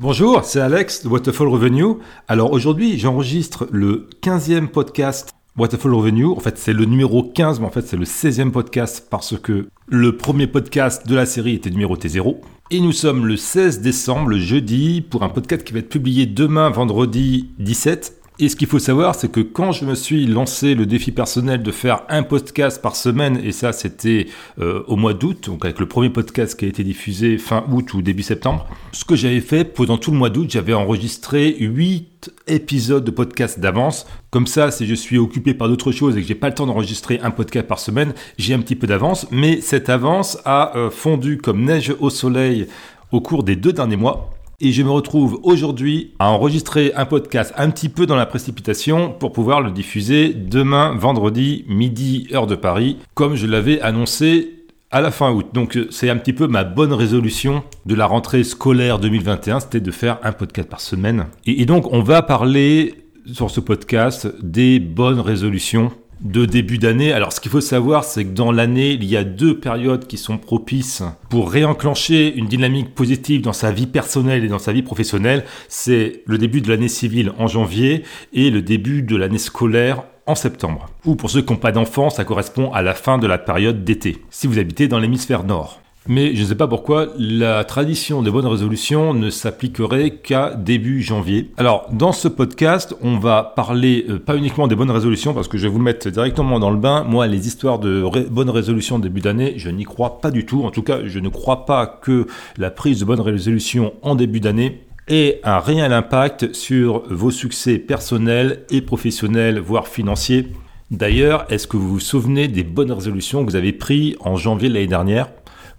Bonjour, c'est Alex de Waterfall Revenue. Alors aujourd'hui, j'enregistre le 15e podcast Waterfall Revenue. En fait, c'est le numéro 15, mais en fait, c'est le 16e podcast parce que le premier podcast de la série était numéroté 0. Et nous sommes le 16 décembre, le jeudi, pour un podcast qui va être publié demain, vendredi 17. Et ce qu'il faut savoir, c'est que quand je me suis lancé le défi personnel de faire un podcast par semaine, et ça c'était euh, au mois d'août, donc avec le premier podcast qui a été diffusé fin août ou début septembre, ce que j'avais fait pendant tout le mois d'août, j'avais enregistré 8 épisodes de podcast d'avance. Comme ça, si je suis occupé par d'autres choses et que j'ai pas le temps d'enregistrer un podcast par semaine, j'ai un petit peu d'avance, mais cette avance a euh, fondu comme neige au soleil au cours des deux derniers mois. Et je me retrouve aujourd'hui à enregistrer un podcast un petit peu dans la précipitation pour pouvoir le diffuser demain, vendredi, midi, heure de Paris, comme je l'avais annoncé à la fin août. Donc c'est un petit peu ma bonne résolution de la rentrée scolaire 2021, c'était de faire un podcast par semaine. Et, et donc on va parler sur ce podcast des bonnes résolutions de début d'année. Alors ce qu'il faut savoir, c'est que dans l'année, il y a deux périodes qui sont propices pour réenclencher une dynamique positive dans sa vie personnelle et dans sa vie professionnelle. C'est le début de l'année civile en janvier et le début de l'année scolaire en septembre. Ou pour ceux qui n'ont pas d'enfants, ça correspond à la fin de la période d'été, si vous habitez dans l'hémisphère nord. Mais je ne sais pas pourquoi la tradition des bonnes résolutions ne s'appliquerait qu'à début janvier. Alors, dans ce podcast, on va parler euh, pas uniquement des bonnes résolutions, parce que je vais vous mettre directement dans le bain. Moi, les histoires de bonnes résolutions début d'année, je n'y crois pas du tout. En tout cas, je ne crois pas que la prise de bonnes résolutions en début d'année ait un réel impact sur vos succès personnels et professionnels, voire financiers. D'ailleurs, est-ce que vous vous souvenez des bonnes résolutions que vous avez prises en janvier de l'année dernière?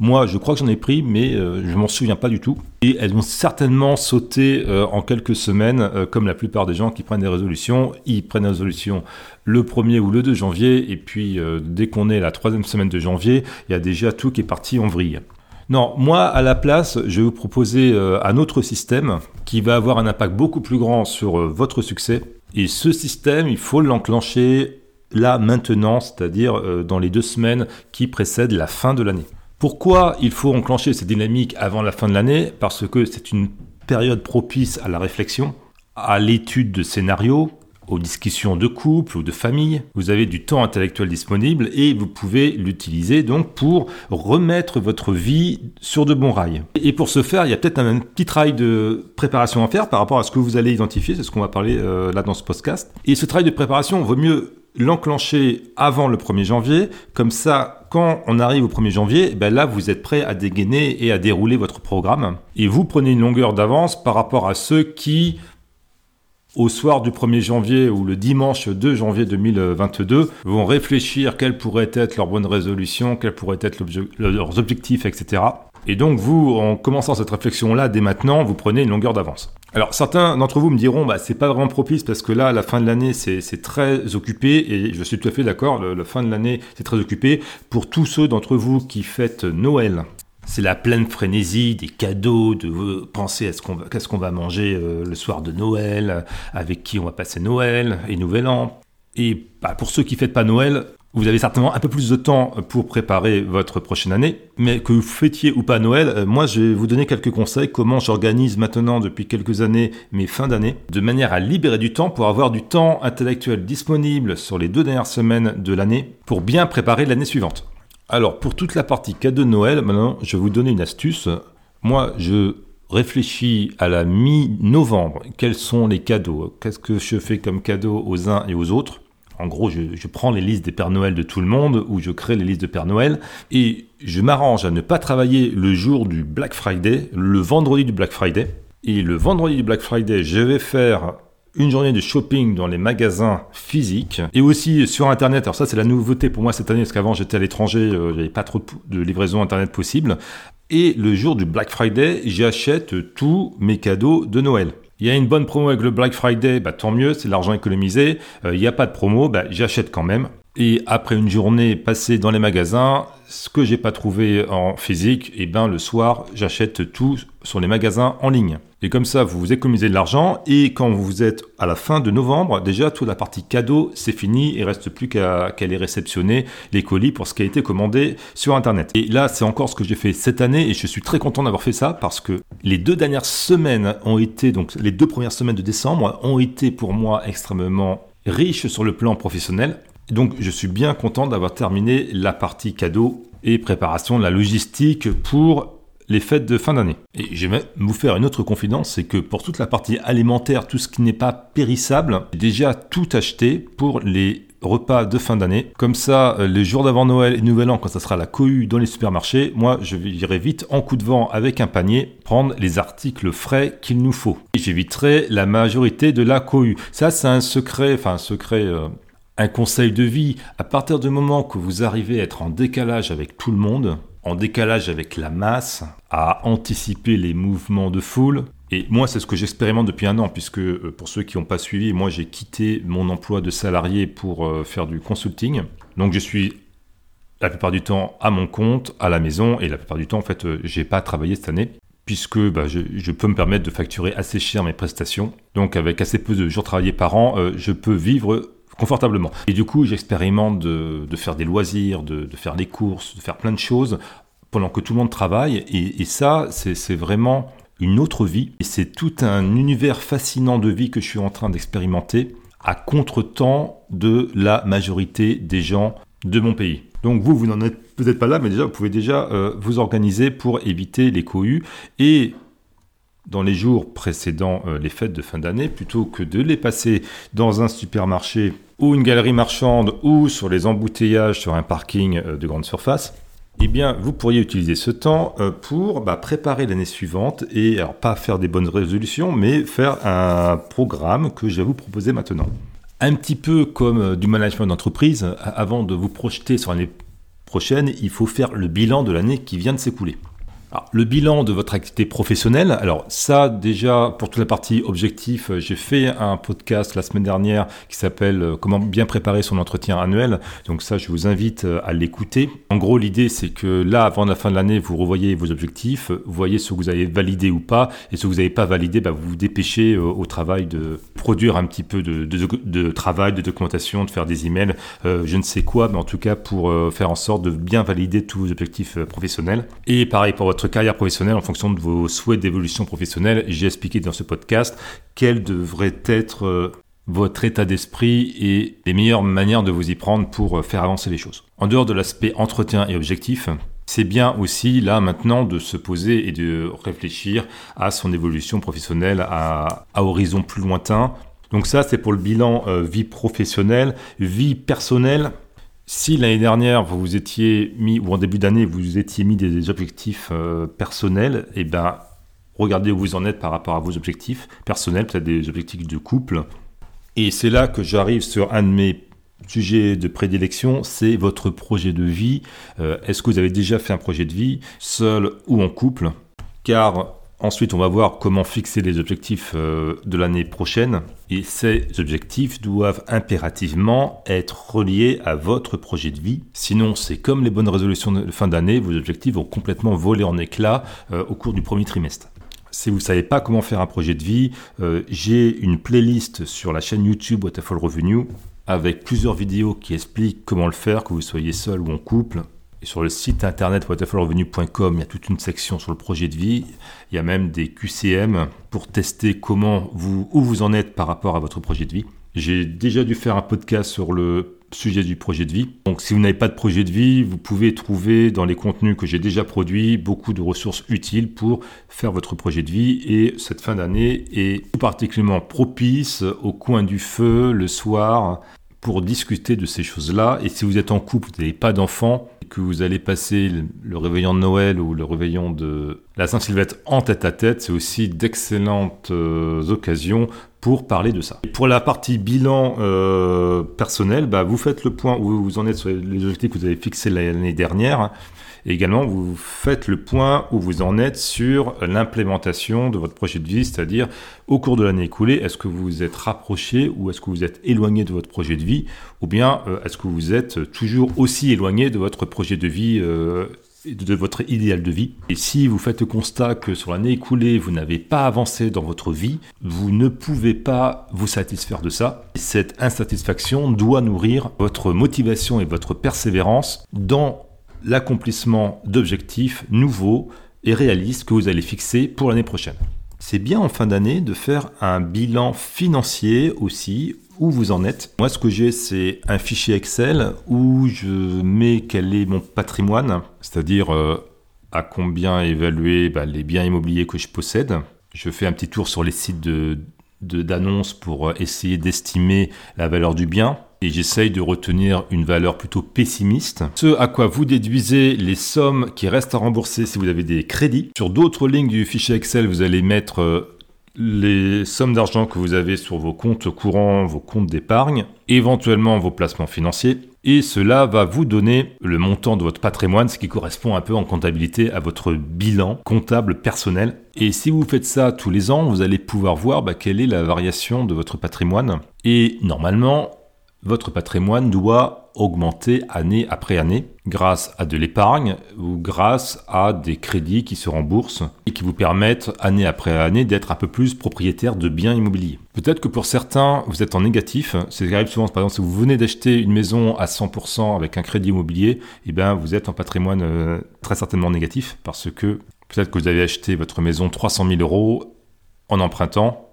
Moi, je crois que j'en ai pris, mais euh, je m'en souviens pas du tout. Et elles ont certainement sauté euh, en quelques semaines, euh, comme la plupart des gens qui prennent des résolutions. Ils prennent des résolutions le 1er ou le 2 janvier, et puis dès qu'on est la troisième semaine de janvier, il y a déjà tout qui est parti en vrille. Non, moi, à la place, je vais vous proposer un autre système qui va avoir un impact beaucoup plus grand sur votre succès. Et ce système, il faut l'enclencher là, maintenant, c'est-à-dire dans les deux semaines qui précèdent la fin de l'année. Pourquoi il faut enclencher cette dynamique avant la fin de l'année? Parce que c'est une période propice à la réflexion, à l'étude de scénarios, aux discussions de couple ou de famille. Vous avez du temps intellectuel disponible et vous pouvez l'utiliser donc pour remettre votre vie sur de bons rails. Et pour ce faire, il y a peut-être un, petit travail de préparation à faire par rapport à ce que vous allez identifier, c'est ce qu'on va parler euh, là dans ce podcast. Et ce travail de préparation vaut mieux l'enclencher avant le 1er janvier. Comme ça, quand on arrive au 1er janvier, ben là, vous êtes prêt à dégainer et à dérouler votre programme. Et vous prenez une longueur d'avance par rapport à ceux qui, au soir du 1er janvier ou le dimanche 2 janvier 2022, vont réfléchir quelles pourraient être leurs bonnes résolutions, quels pourraient être leurs objectifs, etc. Et donc vous, en commençant cette réflexion-là dès maintenant, vous prenez une longueur d'avance. Alors certains d'entre vous me diront, bah c'est pas vraiment propice parce que là, la fin de l'année, c'est très occupé et je suis tout à fait d'accord. La fin de l'année, c'est très occupé pour tous ceux d'entre vous qui fêtent Noël. C'est la pleine frénésie des cadeaux, de penser à ce qu'on va, va manger euh, le soir de Noël, avec qui on va passer Noël et Nouvel An. Et bah, pour ceux qui fêtent pas Noël, vous avez certainement un peu plus de temps pour préparer votre prochaine année, mais que vous fêtiez ou pas Noël, euh, moi je vais vous donner quelques conseils comment j'organise maintenant depuis quelques années mes fins d'année, de manière à libérer du temps pour avoir du temps intellectuel disponible sur les deux dernières semaines de l'année pour bien préparer l'année suivante. Alors pour toute la partie cadeau de Noël, maintenant je vais vous donner une astuce. Moi je réfléchis à la mi-novembre, quels sont les cadeaux, qu'est-ce que je fais comme cadeau aux uns et aux autres? En gros, je, prends les listes des Pères Noël de tout le monde ou je crée les listes de Père Noël et je m'arrange à ne pas travailler le jour du Black Friday, le vendredi du Black Friday. Et le vendredi du Black Friday, je vais faire une journée de shopping dans les magasins physiques et aussi sur internet. Alors ça c'est la nouveauté pour moi cette année parce qu'avant j'étais à l'étranger, euh, avait pas trop de livraison internet possible. Et le jour du Black Friday, j'achète tous mes cadeaux de Noël. Il y a une bonne promo avec le Black Friday, bah, tant mieux, c'est l'argent économisé. Euh, il n'y a pas de promo, bah, j'achète quand même. Et après une journée passée dans les magasins, ce que j'ai pas trouvé en physique, et eh ben le soir, j'achète tout sur les magasins en ligne. Et comme ça, vous vous économisez de l'argent et quand vous êtes à la fin de novembre, déjà toute la partie cadeau, c'est fini. Il reste plus qu'à qu'à les réceptionner les colis pour ce qui a été commandé sur Internet. Et là, c'est encore ce que j'ai fait cette année et je suis très content d'avoir fait ça parce que les deux dernières semaines ont été, donc les deux premières semaines de décembre ont été pour moi extrêmement riches sur le plan professionnel. Donc je suis bien content d'avoir terminé la partie cadeau et préparation de la logistique pour les fêtes de fin d'année. Et je vais vous faire une autre confidence, c'est que pour toute la partie alimentaire, tout ce qui n'est pas périssable, j'ai déjà tout acheté pour les repas de fin d'année. Comme ça, euh, les jours d'avant Noël et Nouvel An, quand ça sera la cohue dans les supermarchés, moi, je irai vite en coup de vent avec un panier prendre les articles frais qu'il nous faut. Et j'éviterai la majorité de la cohue. Ça, c'est un secret, enfin un secret... Euh, un conseil de vie, à partir du moment que vous arrivez à être en décalage avec tout le monde, en décalage avec la masse, à anticiper les mouvements de foule. Et moi, c'est ce que j'expérimente depuis un an, puisque euh, pour ceux qui n'ont pas suivi, moi j'ai quitté mon emploi de salarié pour euh, faire du consulting. Donc je suis la plupart du temps à mon compte, à la maison, et la plupart du temps, en fait, euh, j'ai pas travaillé cette année, puisque bah, je, peux me permettre de facturer assez cher mes prestations. Donc avec assez peu de jours travaillés par an, je peux vivre confortablement. Et du coup, j'expérimente de, faire des loisirs, de, faire des courses, de faire plein de choses pendant que tout le monde travaille. Et, ça, c'est vraiment une autre vie. Et c'est tout un univers fascinant de vie que je suis en train d'expérimenter à contre-temps de la majorité des gens de mon pays. Donc vous, vous n'en êtes peut-être pas là, mais déjà, vous pouvez déjà euh, vous organiser pour éviter les cohues. Et dans les jours précédant euh, les fêtes de fin d'année, plutôt que de les passer dans un supermarché ou une galerie marchande ou sur les embouteillages sur un parking euh, de grande surface, eh bien, vous pourriez utiliser ce temps euh, pour bah, préparer l'année suivante et alors pas faire des bonnes résolutions, mais faire un programme que je vais vous proposer maintenant. Un petit peu comme euh, du management d'entreprise, avant de vous projeter sur l'année prochaine, il faut faire le bilan de l'année qui vient de s'écouler le bilan de votre activité professionnelle, alors ça déjà pour toute la partie objectif, euh, j'ai fait un podcast la semaine dernière qui s'appelle euh, Comment bien préparer son entretien annuel. Donc ça, je vous invite euh, à l'écouter. En gros, l'idée c'est que là, avant la fin de l'année, vous revoyez vos objectifs, vous voyez ce que vous avez validé ou pas, et ce que vous n'avez pas validé, bah, vous vous dépêchez au travail de produire un petit peu de, travail, de documentation, de faire des emails, je ne sais quoi, mais en tout cas pour faire en sorte de bien valider tous vos objectifs professionnels. Et pareil pour votre carrière professionnelle en fonction de vos souhaits d'évolution professionnelle. J'ai expliqué dans ce podcast quel devrait être euh, votre état d'esprit et les meilleures manières de vous y prendre pour euh, faire avancer les choses. En dehors de l'aspect entretien et objectif, c'est bien aussi là maintenant de se poser et de réfléchir à son évolution professionnelle à, horizon plus lointain. Donc ça, c'est pour le bilan euh, vie professionnelle, vie personnelle. Si l'année dernière, vous vous étiez mis, ou en début d'année, vous vous étiez mis des objectifs euh, personnels, et eh ben, regardez où vous en êtes par rapport à vos objectifs personnels, peut-être des objectifs de couple. Et c'est là que j'arrive sur un de mes sujets de prédilection, c'est votre projet de vie. Euh, est-ce que vous avez déjà fait un projet de vie, seul ou en couple? Car Ensuite, on va voir comment fixer les objectifs euh, de l'année prochaine. Et ces objectifs doivent impérativement être reliés à votre projet de vie. Sinon, c'est comme les bonnes résolutions de fin d'année, vos objectifs vont complètement voler en éclats euh, au cours du premier trimestre. Si vous ne savez pas comment faire un projet de vie, euh, j'ai une playlist sur la chaîne YouTube Waterfall Revenue avec plusieurs vidéos qui expliquent comment le faire, que vous soyez seul ou en couple, sur le site internet waterfallrevenu.com, il y a toute une section sur le projet de vie. Il y a même des QCM pour tester comment vous, où vous en êtes par rapport à votre projet de vie. J'ai déjà dû faire un podcast sur le sujet du projet de vie. Donc si vous n'avez pas de projet de vie, vous pouvez trouver dans les contenus que j'ai déjà produits beaucoup de ressources utiles pour faire votre projet de vie. Et cette fin d'année est particulièrement propice au coin du feu, le soir, pour discuter de ces choses-là. Et si vous êtes en couple, vous n'avez pas d'enfants, que vous allez passer le réveillon de Noël ou le réveillon de la Saint-Sylvestre en tête à tête, c'est aussi d'excellentes euh, occasions pour parler de ça. pour la partie bilan euh, personnel, bah, vous faites le point où vous en êtes sur les objectifs que vous avez fixés l'année dernière. Et également, vous faites le point où vous en êtes sur l'implémentation de votre projet de vie, c'est-à-dire au cours de l'année écoulée, est-ce que vous vous êtes rapproché ou est-ce que vous êtes éloigné de votre projet de vie, ou bien euh, est-ce que vous êtes toujours aussi éloigné de votre projet de vie euh, de votre idéal de vie? Et si vous faites le constat que sur l'année écoulée, vous n'avez pas avancé dans votre vie, vous ne pouvez pas vous satisfaire de ça. cette insatisfaction doit nourrir votre motivation et votre persévérance dans l'accomplissement d'objectifs nouveaux et réalistes que vous allez fixer pour l'année prochaine. C'est bien en fin d'année de faire un bilan financier aussi où vous en êtes. Moi, ce que j'ai, c'est un fichier Excel où je mets quel est mon patrimoine, c'est-à-dire euh, à combien évaluer bah, les biens immobiliers que je possède. Je fais un petit tour sur les sites de d'annonces pour euh, essayer d'estimer la valeur du bien et j'essaye de retenir une valeur plutôt pessimiste. Ce à quoi vous déduisez les sommes qui restent à rembourser si vous avez des crédits. Sur d'autres lignes du fichier Excel, vous allez mettre euh, les sommes d'argent que vous avez sur vos comptes courants, vos comptes d'épargne, éventuellement vos placements financiers, et cela va vous donner le montant de votre patrimoine, ce qui correspond un peu en comptabilité à votre bilan comptable personnel. Et si vous faites ça tous les ans, vous allez pouvoir voir bah, quelle est la variation de votre patrimoine. Et normalement, votre patrimoine doit augmenter année après année grâce à de l'épargne ou grâce à des crédits qui se remboursent et qui vous permettent année après année d'être un peu plus propriétaire de biens immobiliers. Peut-être que pour certains, vous êtes en négatif. C'est arrive souvent, par exemple, si vous venez d'acheter une maison à 100% avec un crédit immobilier, eh bien, vous êtes en patrimoine euh, très certainement négatif parce que peut-être que vous avez acheté votre maison 300 000 euros en empruntant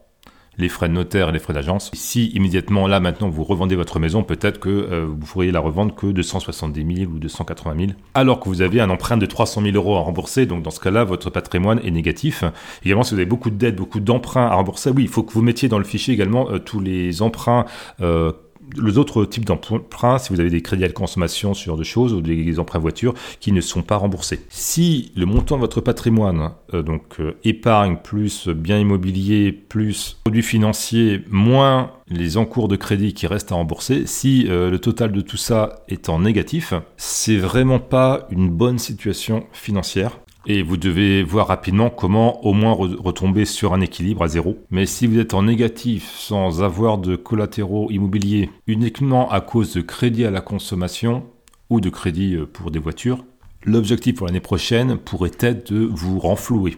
les frais de notaire et les frais d'agence. Si immédiatement là maintenant vous revendez votre maison, peut-être que euh, vous pourriez la revendre que de 170 000 ou de 180 000, alors que vous avez un emprunt de 300 000 euros à rembourser. Donc dans ce cas-là, votre patrimoine est négatif. Également, si vous avez beaucoup de dettes, beaucoup d'emprunts à rembourser, oui, il faut que vous mettiez dans le fichier également euh, tous les emprunts euh, les autres types d'emprunts, si vous avez des crédits à la consommation, ce genre de choses, ou des emprunts voitures qui ne sont pas remboursés. Si le montant de votre patrimoine, euh, donc euh, épargne plus bien immobilier plus produits financiers moins les encours de crédit qui restent à rembourser, si euh, le total de tout ça est en négatif, c'est vraiment pas une bonne situation financière. Et vous devez voir rapidement comment au moins retomber sur un équilibre à zéro. Mais si vous êtes en négatif sans avoir de collatéraux immobiliers uniquement à cause de crédit à la consommation ou de crédit euh, pour des voitures, l'objectif pour l'année prochaine pourrait être de vous renflouer.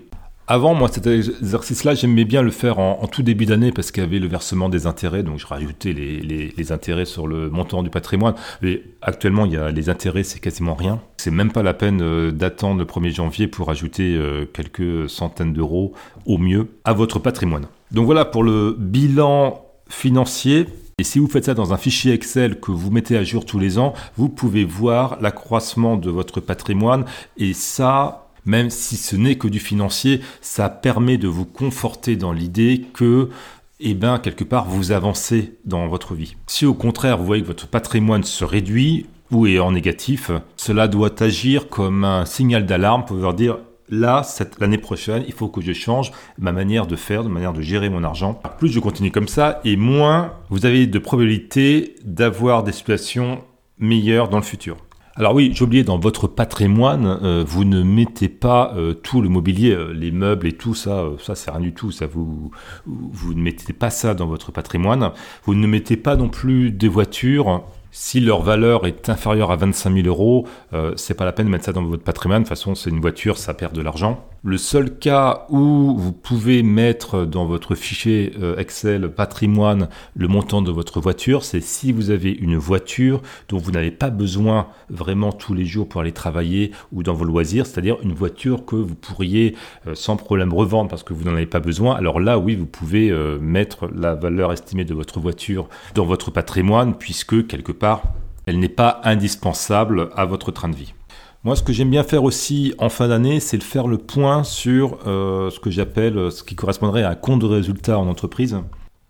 Avant, moi, cet exercice-là, j'aimais bien le faire en, tout début d'année parce qu'il y avait le versement des intérêts, donc je rajoutais les, intérêts sur le montant du patrimoine. Mais actuellement, il y a les intérêts, c'est quasiment rien. C'est même pas la peine euh, d'attendre le 1er janvier pour ajouter euh, quelques centaines d'euros au mieux à votre patrimoine. Donc voilà pour le bilan financier. Et si vous faites ça dans un fichier Excel que vous mettez à jour tous les ans, vous pouvez voir l'accroissement de votre patrimoine et ça, même si ce n'est que du financier, ça permet de vous conforter dans l'idée que eh bien, quelque part, vous avancez dans votre vie. Si au contraire, vous voyez que votre patrimoine se réduit ou est en négatif, cela doit agir comme un signal d'alarme pour vous dire là, l'année prochaine, il faut que je change ma manière de faire, de manière de gérer mon argent. Plus je continue comme ça, et moins vous avez de probabilité d'avoir des situations meilleures dans le futur. Alors oui, j'ai oublié, dans votre patrimoine, euh, vous ne mettez pas euh, tout le mobilier, euh, les meubles et tout ça, ça c'est rien du tout, ça vous, vous ne mettez pas ça dans votre patrimoine. Vous ne mettez pas non plus des voitures si leur valeur est inférieure à 25 000 euros, c'est pas la peine de mettre ça dans votre patrimoine. De toute façon, c'est une voiture, ça perd de l'argent. Le seul cas où vous pouvez mettre dans votre fichier euh, Excel patrimoine le montant de votre voiture, c'est si vous avez une voiture dont vous n'avez pas besoin vraiment tous les jours pour aller travailler ou dans vos loisirs, c'est-à-dire une voiture que vous pourriez euh, sans problème revendre parce que vous n'en avez pas besoin. Alors là, oui, vous pouvez euh, mettre la valeur estimée de votre voiture dans votre patrimoine puisque quelque part, elle n'est pas indispensable à votre train de vie. Moi, ce que j'aime bien faire aussi en fin d'année, c'est de faire le point sur euh, ce que j'appelle, ce qui correspondrait à un compte de résultat en entreprise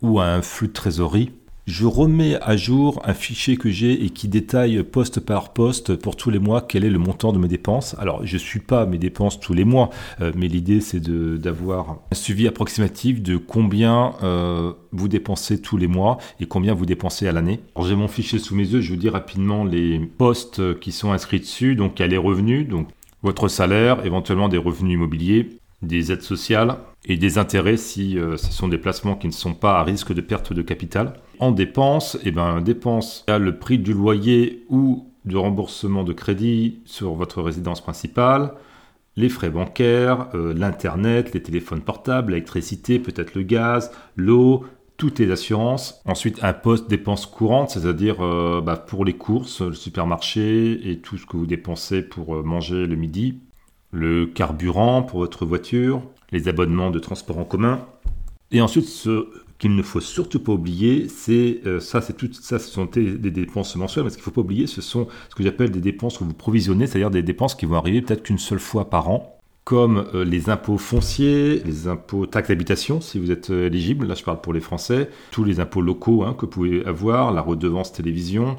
ou à un flux de trésorerie je remets à jour un fichier que j'ai et qui détaille poste par poste pour tous les mois quel est le montant de mes dépenses. Alors, je ne suis pas mes dépenses tous les mois, euh, mais l'idée c'est d'avoir un suivi approximatif de combien euh, vous dépensez tous les mois et combien vous dépensez à l'année. J'ai mon fichier sous mes yeux, je vous dis rapidement les postes qui sont inscrits dessus, donc il y a les revenus, donc votre salaire, éventuellement des revenus immobiliers, des aides sociales et des intérêts si euh, ce sont des placements qui ne sont pas à risque de perte de capital. En dépenses, et eh ben, dépenses, il le prix du loyer ou du remboursement de crédit sur votre résidence principale, les frais bancaires, euh, l'Internet, les téléphones portables, l'électricité, peut-être le gaz, l'eau, toutes les assurances. Ensuite, un poste dépenses courantes, c'est-à-dire euh, bah, pour les courses, le supermarché et tout ce que vous dépensez pour euh, manger le midi. Le carburant pour votre voiture, les abonnements de transport en commun. Et ensuite, ce qu'il ne faut surtout pas oublier, c'est ça, c'est tout ça, ce sont des, dépenses mensuelles, mais ce qu'il ne faut pas oublier, ce sont ce que j'appelle des dépenses que vous provisionnez, c'est-à-dire des dépenses qui vont arriver peut-être qu'une seule fois par an comme euh, les impôts fonciers, les impôts taxes d'habitation, si vous êtes euh, éligible, là je parle pour les Français, tous les impôts locaux hein, que vous pouvez avoir, la redevance télévision,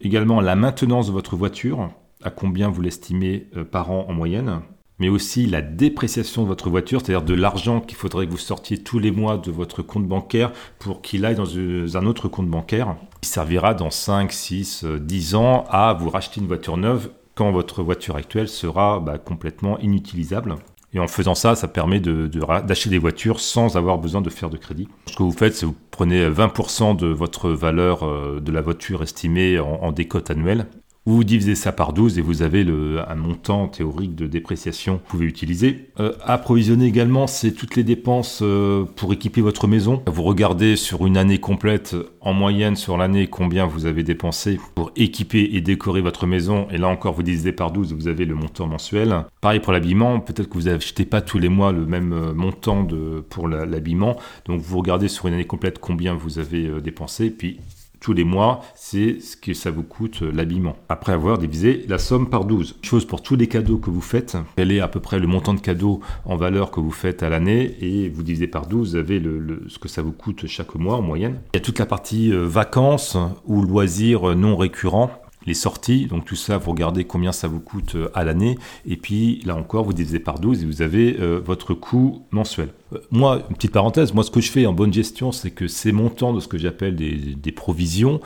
également la maintenance de votre voiture, à combien vous l'estimez euh, par an en moyenne, mais aussi la dépréciation de votre voiture, c'est-à-dire de l'argent qu'il faudrait que vous sortiez tous les mois de votre compte bancaire pour qu'il aille dans un autre compte bancaire, qui servira dans 5, 6, 10 ans à vous racheter une voiture neuve quand votre voiture actuelle sera bah, complètement inutilisable. Et en faisant ça, ça permet d'acheter de, des voitures sans avoir besoin de faire de crédit. Ce que vous faites, c'est vous prenez 20% de votre valeur euh, de la voiture estimée en décote annuelle vous divisez ça par 12 et vous avez le, un montant théorique de dépréciation que vous pouvez utiliser. Euh, approvisionner également, c'est toutes les dépenses euh, pour équiper votre maison. Vous regardez sur une année complète, en moyenne sur l'année, combien vous avez dépensé pour équiper et décorer votre maison. Et là encore, vous divisez par 12 vous avez le montant mensuel. Pareil pour l'habillement, peut-être que vous n'achetez pas tous les mois le même euh, montant pour l'habillement. Donc vous regardez sur une année complète combien vous avez dépensé. Puis tous les mois, c'est ce que ça vous coûte euh, l'habillement. Après avoir divisé la somme par 12. Chose pour tous les cadeaux que vous faites, quel est à peu près le montant de cadeaux en valeur que vous faites à l'année et vous divisez par 12, vous avez ce que ça vous coûte chaque mois en moyenne. Il y a toute la partie euh, vacances ou loisirs non récurrents les sorties. Donc tout ça, vous regardez combien ça vous coûte euh, à l'année. Et puis là encore, vous divisez par 12 et vous avez euh, votre coût mensuel. Euh, moi, une petite parenthèse, moi ce que je fais en bonne gestion, c'est que ces montants de ce que j'appelle des, provisions,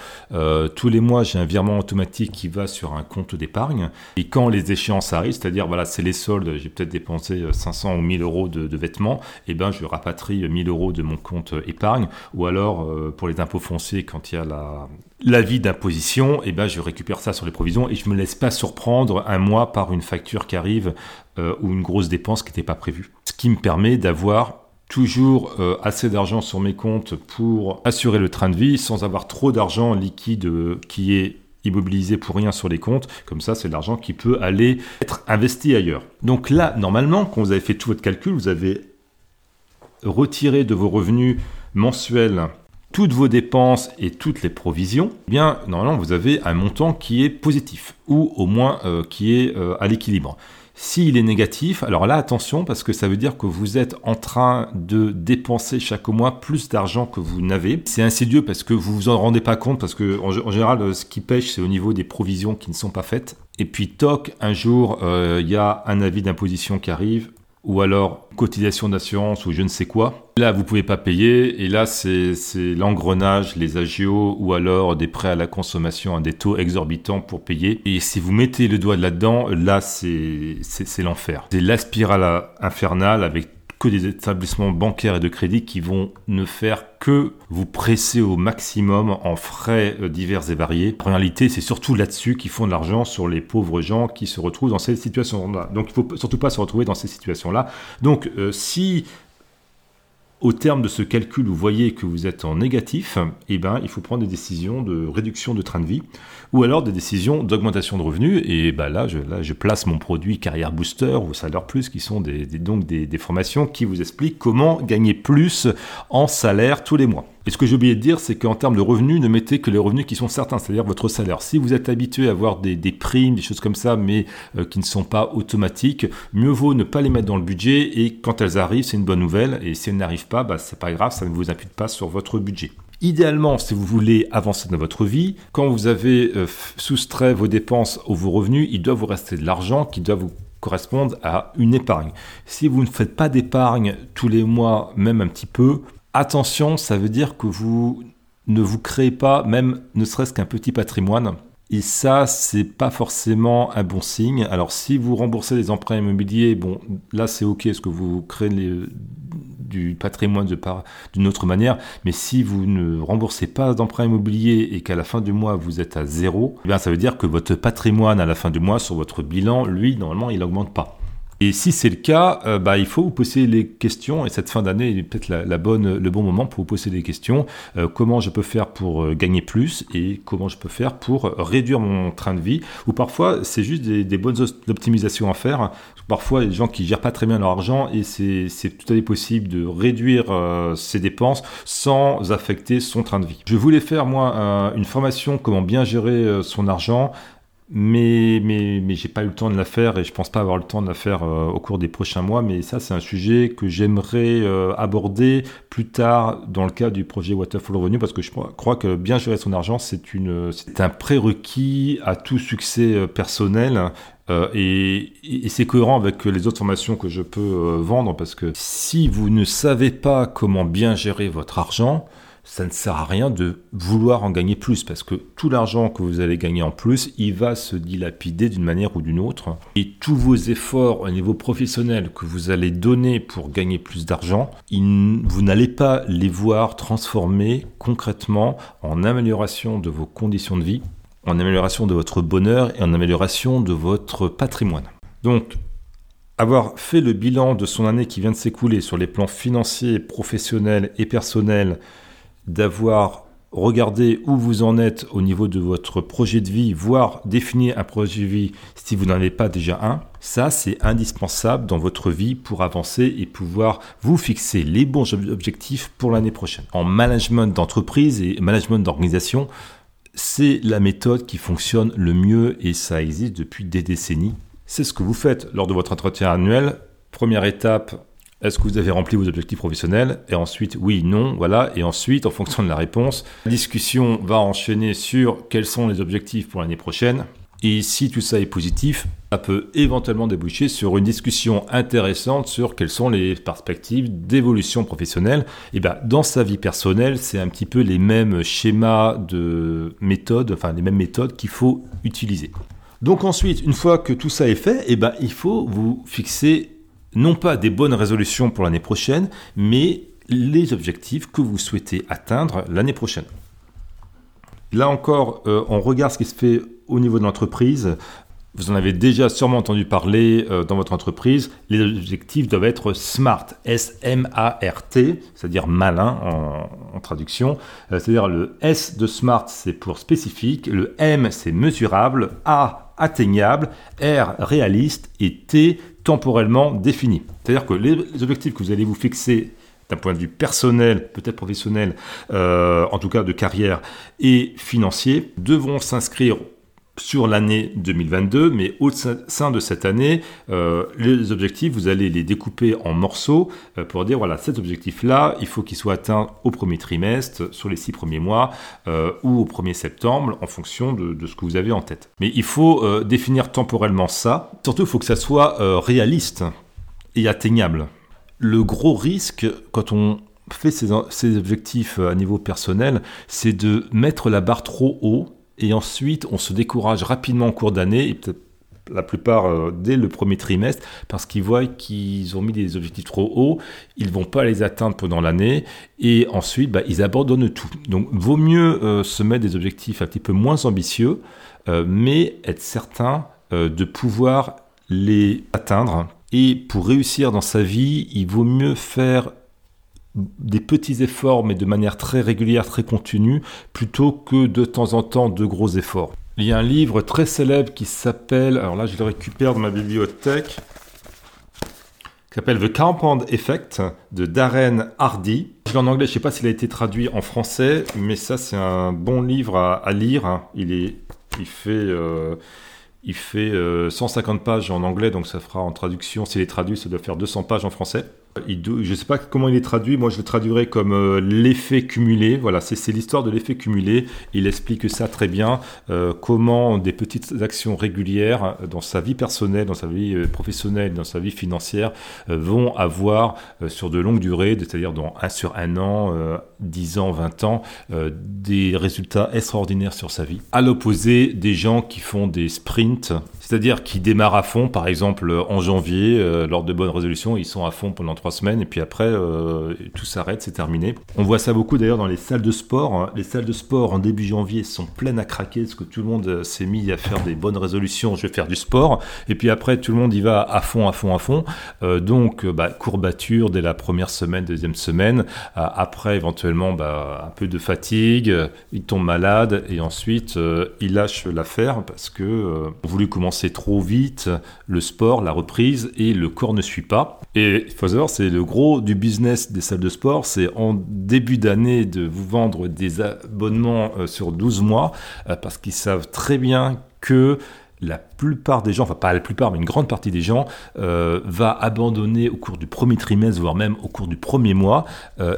tous les mois j'ai un virement automatique qui va sur un compte d'épargne. Et quand les échéances arrivent, c'est-à-dire voilà, c'est les soldes, j'ai peut-être dépensé 500 ou 1000 euros de, vêtements, et eh ben je rapatrie 1000 euros de mon compte épargne. Ou alors pour les impôts fonciers, quand il y a la, l'avis d'imposition, et eh ben, je récupère ça sur les provisions et je me laisse pas surprendre un mois par une facture qui arrive euh, ou une grosse dépense qui n'était pas prévue. Ce qui me permet d'avoir toujours euh, assez d'argent sur mes comptes pour assurer le train de vie sans avoir trop d'argent liquide euh, qui est immobilisé pour rien sur les comptes. Comme ça, c'est de l'argent qui peut aller être investi ailleurs. Donc là, normalement, quand vous avez fait tout votre calcul, vous avez retiré de vos revenus mensuels toutes vos dépenses et toutes les provisions, eh bien normalement vous avez un montant qui est positif ou au moins qui est à l'équilibre. S'il est négatif, alors là attention parce que ça veut dire que vous êtes en train de dépenser chaque mois plus d'argent que vous n'avez. C'est insidieux parce que vous vous en rendez pas compte parce que en, général ce qui pêche c'est au niveau des provisions qui ne sont pas faites. Et puis toc, un jour euh, il y a un avis d'imposition qui arrive, ou alors cotisation d'assurance ou je ne sais quoi. Là, vous pouvez pas payer et là, c'est l'engrenage, les agios ou alors des prêts à la consommation à des taux exorbitants pour payer. Et si vous mettez le doigt là-dedans, là, c'est l'enfer. C'est la spirale infernale avec que des établissements bancaires et de crédit qui vont ne faire que vous presser au maximum en frais euh, divers et variés. En réalité, c'est surtout là-dessus qu'ils font de l'argent sur les pauvres gens qui se retrouvent dans ces situations-là. Donc il ne faut surtout pas se retrouver dans ces situations-là. Donc euh, si au terme de ce calcul, vous voyez que vous êtes en négatif, eh ben, il faut prendre des décisions de réduction de train de vie ou alors des décisions d'augmentation de revenus. Et ben là, je, place mon produit Carrière Booster ou Salaire Plus, qui sont des, donc des formations qui vous expliquent comment gagner plus en salaire tous les mois. Et ce que j'ai oublié de dire, c'est qu'en termes de revenus, ne mettez que les revenus qui sont certains, c'est-à-dire votre salaire. Si vous êtes habitué à avoir des, primes, des choses comme ça, mais euh, qui ne sont pas automatiques, mieux vaut ne pas les mettre dans le budget et quand elles arrivent, c'est une bonne nouvelle. Et si elles n'arrivent pas, bah, c'est pas grave, ça ne vous impute pas sur votre budget. Idéalement, si vous voulez avancer dans votre vie, quand vous avez euh, soustrait vos dépenses ou vos revenus, il doit vous rester de l'argent qui doit vous correspondre à une épargne. Si vous ne faites pas d'épargne tous les mois, même un petit peu, attention, ça veut dire que vous ne vous créez pas même ne serait-ce qu'un petit patrimoine Et ça, c'est pas forcément un bon signe. Alors, si vous remboursez des emprunts immobiliers, bon, là, c'est OK, est-ce que vous créez du patrimoine d'une autre manière. Mais si vous ne remboursez pas d'emprunts immobiliers et qu'à la fin du mois, vous êtes à zéro, eh ça veut dire que votre patrimoine à la fin du mois, sur votre bilan, lui, normalement, il n'augmente pas. Et si c'est le cas, euh, bah, il faut vous poser les questions, et cette fin d'année est peut-être la, bonne, le bon moment pour vous poser des questions. Euh, comment je peux faire pour euh, gagner plus et comment je peux faire pour réduire mon train de vie? Ou parfois, c'est juste des, bonnes optimisations à faire. Parfois, il y a des gens qui gèrent pas très bien leur argent et c'est tout à fait possible de réduire ses dépenses sans affecter son train de vie. Je voulais faire, moi, une formation comment bien gérer son argent mais, mais, mais j'ai pas eu le temps de la faire et je pense pas avoir le temps de la faire euh, au cours des prochains mois. Mais ça, c'est un sujet que j'aimerais euh, aborder plus tard dans le cadre du projet Waterfall Revenue parce que je crois que bien gérer son argent, c'est un prérequis à tout succès euh, personnel. et c'est cohérent avec les autres formations que je peux vendre parce que si vous ne savez pas comment bien gérer votre argent, ça ne sert à rien de vouloir en gagner plus parce que tout l'argent que vous allez gagner en plus, il va se dilapider d'une manière ou d'une autre. Et tous vos efforts au niveau professionnel que vous allez donner pour gagner plus d'argent, vous n'allez pas les voir transformer concrètement en amélioration de vos conditions de vie, en amélioration de votre bonheur et en amélioration de votre patrimoine. Donc, avoir fait le bilan de son année qui vient de s'écouler sur les plans financiers, professionnels et personnels, d'avoir regardé où vous en êtes au niveau de votre projet de vie, voire définir un projet de vie si vous n'en avez pas déjà un, ça c'est indispensable dans votre vie pour avancer et pouvoir vous fixer les bons objectifs pour l'année prochaine. En management d'entreprise et management d'organisation, c'est la méthode qui fonctionne le mieux et ça existe depuis des décennies. C'est ce que vous faites lors de votre entretien annuel. Première étape, est-ce que vous avez rempli vos objectifs professionnels? Et ensuite, oui, non, voilà. Et ensuite, en fonction de la réponse, la discussion va enchaîner sur quels sont les objectifs pour l'année prochaine. Et si tout ça est positif, ça peut éventuellement déboucher sur une discussion intéressante sur quelles sont les perspectives d'évolution professionnelle. Et bien, dans sa vie personnelle, c'est un petit peu les mêmes schémas de méthodes, enfin les mêmes méthodes qu'il faut utiliser. Donc ensuite, une fois que tout ça est fait, et ben, il faut vous fixer non pas des bonnes résolutions pour l'année prochaine, mais les objectifs que vous souhaitez atteindre l'année prochaine. Là encore, euh, on regarde ce qui se fait au niveau de l'entreprise. Vous en avez déjà sûrement entendu parler euh, dans votre entreprise. Les objectifs doivent être SMART, S-M-A-R-T, c'est-à-dire malin en, traduction. Euh, c'est-à-dire le S de SMART, c'est pour spécifique, le M, c'est mesurable, A, atteignable, R, réaliste et T, temporellement définis. C'est-à-dire que les objectifs que vous allez vous fixer d'un point de vue personnel, peut-être professionnel, euh, en tout cas de carrière et financier, devront s'inscrire sur l'année 2022, mais au sein de cette année, euh, les objectifs, vous allez les découper en morceaux euh, pour dire, voilà, cet objectif-là, il faut qu'il soit atteint au premier trimestre, sur les six premiers mois, euh, ou au 1er septembre, en fonction de, ce que vous avez en tête. Mais il faut définir temporellement ça. Surtout, il faut que ça soit réaliste et atteignable. Le gros risque, quand on fait ces, ces objectifs à niveau personnel, c'est de mettre la barre trop haut et ensuite, on se décourage rapidement en cours d'année, et peut-être la plupart euh, dès le premier trimestre, parce qu'ils voient qu'ils ont mis des objectifs trop hauts, ils vont pas les atteindre pendant l'année, et ensuite, bah, ils abandonnent tout. Donc, vaut mieux euh, se mettre des objectifs un petit peu moins ambitieux, euh, mais être certain de pouvoir les atteindre. Et pour réussir dans sa vie, il vaut mieux faire des petits efforts, mais de manière très régulière, très continue, plutôt que de temps en temps de gros efforts. Il y a un livre très célèbre qui s'appelle, alors là je le récupère dans ma bibliothèque, qui s'appelle The Compound Effect de Darren Hardy. Je l'ai en anglais, je ne sais pas s'il a été traduit en français, mais ça c'est un bon livre à, lire. Il, est, il fait... Euh, il fait 150 euh, pages en anglais, donc ça fera en traduction, s'il est traduit, ça doit faire 200 pages en français. Je ne sais pas comment il est traduit, moi je le traduirais comme euh, l'effet cumulé. Voilà, c'est l'histoire de l'effet cumulé. Il explique ça très bien, euh, comment des petites actions régulières dans sa vie personnelle, dans sa vie euh, professionnelle, dans sa vie financière, vont avoir sur de longues durées, c'est-à-dire sur un an, 10 ans, 20 ans, des résultats extraordinaires sur sa vie. À l'opposé des gens qui font des sprints, c'est-à-dire qui démarrent à fond, par exemple en janvier, lors de bonnes résolutions, ils sont à fond pendant trois semaines et puis après euh, tout s'arrête, c'est terminé. On voit ça beaucoup d'ailleurs dans les salles de sport. Hein. Les salles de sport en début janvier sont pleines à craquer parce que tout le monde euh, s'est mis à faire des bonnes résolutions. Je vais faire du sport et puis après tout le monde y va à fond, à fond, à fond. Euh, donc bah, courbature dès la première semaine, deuxième semaine. après éventuellement bah, un peu de fatigue, il tombe malade et ensuite il lâche l'affaire parce que on voulu commencer trop vite le sport, la reprise et le corps ne suit pas. Et il faut savoir, c'est le gros du business des salles de sport, c'est en début d'année de vous vendre des abonnements euh, sur 12 mois, euh, parce qu'ils savent très bien que la plupart des gens, enfin pas la plupart, mais une grande partie des gens, euh, va abandonner au cours du premier trimestre, voire même au cours du premier mois,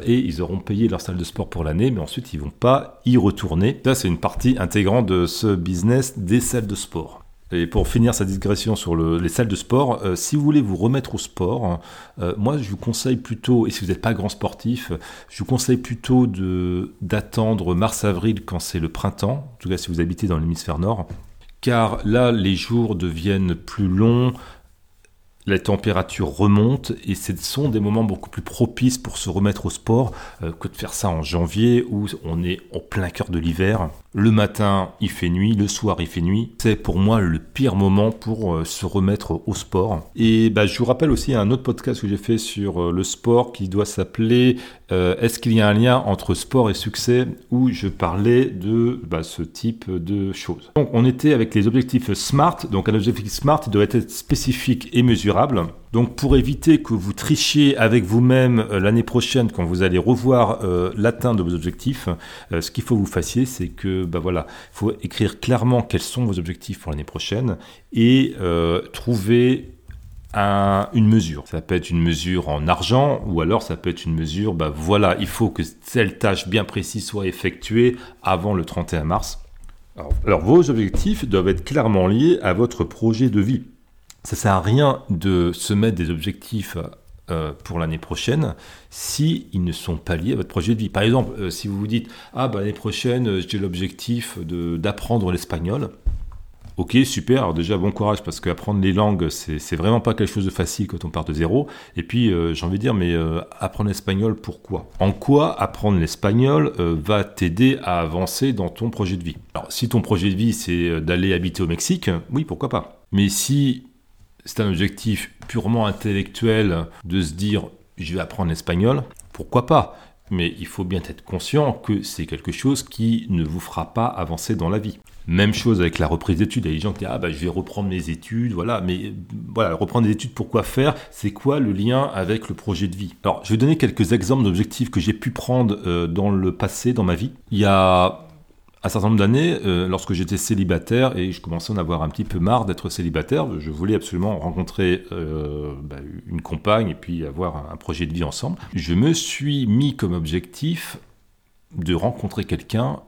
et ils auront payé leur salle de sport pour l'année, mais ensuite ils vont pas y retourner. Ça, c'est une partie intégrante de ce business des salles de sport. Et pour finir sa digression sur les salles de sport, euh, si vous voulez vous remettre au sport, euh, moi je vous conseille plutôt, et si vous n'êtes pas grand sportif, je vous conseille plutôt d'attendre mars-avril quand c'est le printemps, en tout cas si vous habitez dans l'hémisphère nord, car là les jours deviennent plus longs, la température remonte et ce sont des moments beaucoup plus propices pour se remettre au sport euh, que de faire ça en janvier où on est au plein cœur de l'hiver. Le matin, il fait nuit, le soir, il fait nuit. C'est pour moi le pire moment pour euh, se remettre au sport. Et bah, je vous rappelle aussi un autre podcast que j'ai fait sur euh, le sport qui doit s'appeler Est-ce qu'il y a un lien entre sport et succès? Où je parlais de bah, ce type de choses. Donc on était avec les objectifs SMART. Donc un objectif SMART doit être spécifique et mesurable donc pour éviter que vous trichiez avec vous-même euh, l'année prochaine quand vous allez revoir euh, l'atteinte de vos objectifs, euh, ce qu'il faut que vous fassiez, c'est que bah voilà, faut écrire clairement quels sont vos objectifs pour l'année prochaine et trouver une mesure. Ça peut être une mesure en argent ou alors ça peut être une mesure, bah voilà, il faut que telle tâche bien précise soit effectuée avant le 31 mars. alors vos objectifs doivent être clairement liés à votre projet de vie ça sert à rien de se mettre des objectifs euh, pour l'année prochaine si ils ne sont pas liés à votre projet de vie. Par exemple, euh, si vous vous dites ah bah l'année prochaine euh, j'ai l'objectif d'apprendre l'espagnol. Ok, super. Alors déjà, bon courage parce qu'apprendre les langues, c'est vraiment pas quelque chose de facile quand on part de zéro. Et puis, j'ai envie de dire, mais apprendre l'espagnol, pourquoi? En quoi apprendre l'espagnol va t'aider à avancer dans ton projet de vie? Alors, si ton projet de vie, c'est d'aller habiter au Mexique, oui, pourquoi pas. Mais si c'est un objectif purement intellectuel de se dire je vais apprendre l'espagnol, pourquoi pas? Mais il faut bien être conscient que c'est quelque chose qui ne vous fera pas avancer dans la vie. Même chose avec la reprise d'études. Il y a des gens qui disent Ah, bah, je vais reprendre mes études, voilà. Mais voilà, reprendre des études, pourquoi faire? C'est quoi le lien avec le projet de vie? Alors, je vais donner quelques exemples d'objectifs que j'ai pu prendre euh, dans le passé, dans ma vie. Il y a un certain nombre d'années, euh, lorsque j'étais célibataire et je commençais à en avoir un petit peu marre d'être célibataire, je voulais absolument rencontrer euh, bah, une compagne et puis avoir un projet de vie ensemble. Je me suis mis comme objectif de rencontrer quelqu'un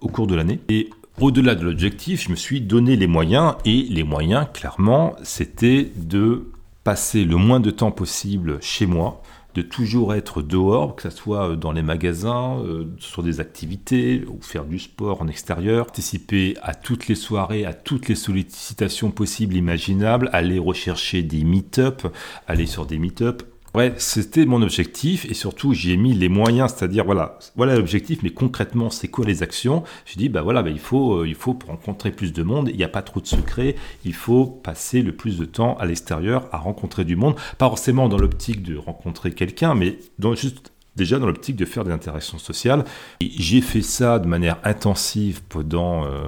au cours de l'année. Et au-delà de l'objectif, je me suis donné les moyens et les moyens, clairement, c'était de passer le moins de temps possible chez moi, de toujours être dehors, que ce soit euh, dans les magasins, euh, sur des activités, ou faire du sport en extérieur, participer à toutes les soirées, à toutes les sollicitations possibles, imaginables, aller rechercher des meet-up, aller sur des meet-up, Ouais, c'était mon objectif et surtout j'y ai mis les moyens, c'est-à-dire voilà, voilà l'objectif, mais concrètement c'est quoi les actions? J'ai dit bah voilà, bah, il faut, euh, il faut rencontrer plus de monde, il n'y a pas trop de secrets, il faut passer le plus de temps à l'extérieur à rencontrer du monde, pas forcément dans l'optique de rencontrer quelqu'un, mais dans, juste déjà dans l'optique de faire des interactions sociales. J'ai fait ça de manière intensive pendant euh,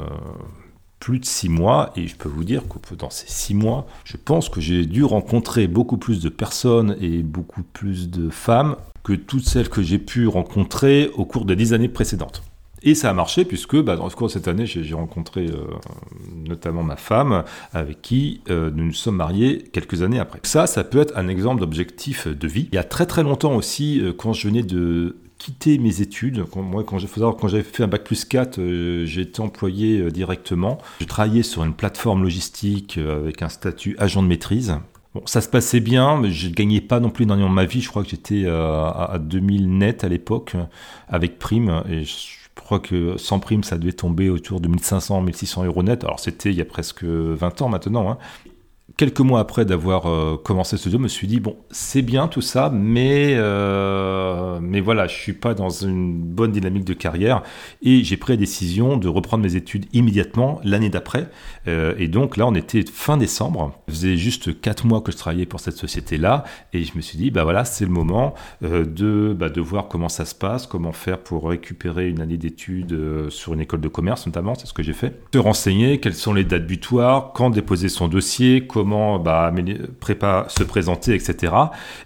plus de six mois et je peux vous dire que dans ces six mois, je pense que j'ai dû rencontrer beaucoup plus de personnes et beaucoup plus de femmes que toutes celles que j'ai pu rencontrer au cours des dix années précédentes. Et ça a marché puisque bah, dans le cours de cette année, j'ai rencontré euh, notamment ma femme avec qui euh, nous nous sommes mariés quelques années après. Ça, ça peut être un exemple d'objectif de vie. Il y a très très longtemps aussi, euh, quand je venais de quitter mes études. Quand, moi, quand j'avais fait un bac plus 4, j'ai été employé directement. Je travaillais sur une plateforme logistique avec un statut agent de maîtrise. Bon, ça se passait bien, mais je ne gagnais pas non plus énormément ma vie. Je crois que j'étais à, à 2000 net à l'époque, avec prime. Et je, je crois que sans prime, ça devait tomber autour de 1500, 1600 euros net. Alors c'était il y a presque 20 ans maintenant. Hein quelques mois après d'avoir euh, commencé ce jeu, je me suis dit bon, c'est bien tout ça, mais euh, mais voilà, je suis pas dans une bonne dynamique de carrière et j'ai pris la décision de reprendre mes études immédiatement l'année d'après. Euh, et donc là, on était fin décembre. Ça faisait juste quatre mois que je travaillais pour cette société-là et je me suis dit bah voilà, c'est le moment de bah, de voir comment ça se passe, comment faire pour récupérer une année d'études sur une école de commerce notamment, c'est ce que j'ai fait. Se renseigner quelles sont les dates butoirs, quand déposer son dossier, comment bah, se présenter, etc.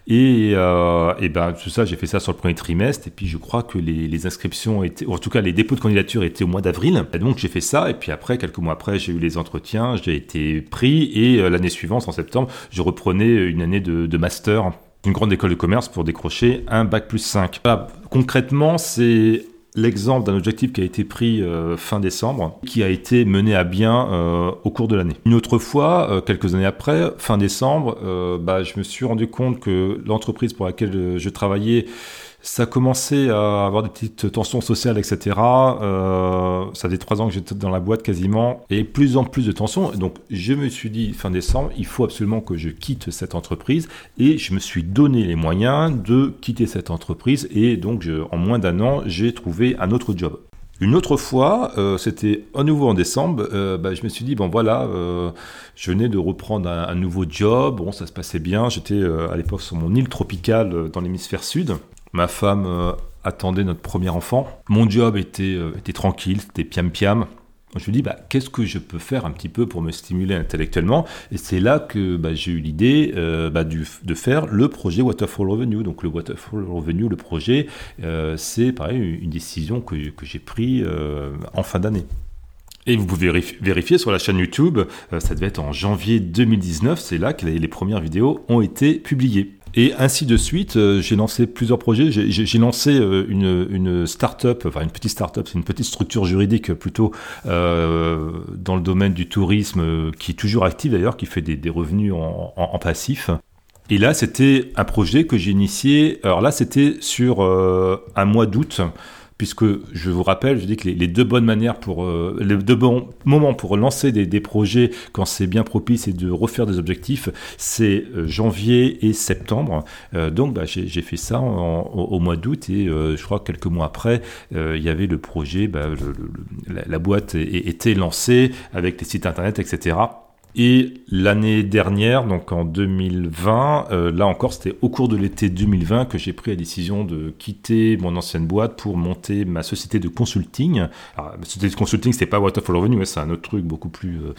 Et, euh, ben, tout ça, j'ai fait ça sur le premier trimestre. Et puis, je crois que les, inscriptions étaient, ou en tout cas, les dépôts de candidature étaient au mois d'avril. Donc, j'ai fait ça. Et puis après, quelques mois après, j'ai eu les entretiens, j'ai été pris. Et euh, l'année suivante, en septembre, je reprenais une année de, de master une grande école de commerce pour décrocher un bac plus 5. concrètement, c'est l'exemple d'un objectif qui a été pris euh, fin décembre, qui a été mené à bien euh, au cours de l'année. Une autre fois, euh, quelques années après, fin décembre, bah, je me suis rendu compte que l'entreprise pour laquelle je travaillais ça commençait à avoir des petites tensions sociales, etc. Euh, ça fait trois ans que j'étais dans la boîte quasiment, et plus en plus de tensions. Donc je me suis dit fin décembre, il faut absolument que je quitte cette entreprise, et je me suis donné les moyens de quitter cette entreprise, et donc en moins d'un an, j'ai trouvé un autre job. Une autre fois, euh, c'était à nouveau en décembre, euh, bah, je me suis dit, bon voilà, je venais de reprendre un, nouveau job, bon ça se passait bien, j'étais à l'époque sur mon île tropicale dans l'hémisphère sud, Ma femme euh, attendait notre premier enfant. Mon job était, euh, tranquille, c'était piam-piam. Je me dis, bah, qu'est-ce que je peux faire un petit peu pour me stimuler intellectuellement? Et c'est là que bah, j'ai eu l'idée euh, bah, de faire le projet Waterfall Revenue. Donc le Waterfall Revenue, le projet, c'est pareil une décision que, que j'ai prise en fin d'année. Et vous pouvez vérifier sur la chaîne YouTube, ça devait être en janvier 2019, c'est là que les premières vidéos ont été publiées. Et ainsi de suite, euh, j'ai lancé plusieurs projets. J'ai lancé euh, une, une start-up, enfin une petite start-up, c'est une petite structure juridique plutôt euh, dans le domaine du tourisme, qui est toujours active d'ailleurs, qui fait des, revenus en, en, en, passif. Et là, c'était un projet que j'ai initié. Alors là, c'était sur un mois d'août puisque je vous rappelle, je dis que les, deux bonnes manières pour euh, les deux bons moments pour lancer des, projets quand c'est bien propice et de refaire des objectifs, c'est euh, janvier et septembre. Euh, donc bah, j'ai fait ça au, mois d'août et je crois que quelques mois après, il y avait le projet, bah, la, boîte était lancée avec les sites internet, etc. Et l'année dernière, donc en 2020, euh, là encore, c'était au cours de l'été 2020 que j'ai pris la décision de quitter mon ancienne boîte pour monter ma société de consulting. Alors, ma société de consulting, c'est pas Waterfall Revenue, c'est un autre truc beaucoup plus euh,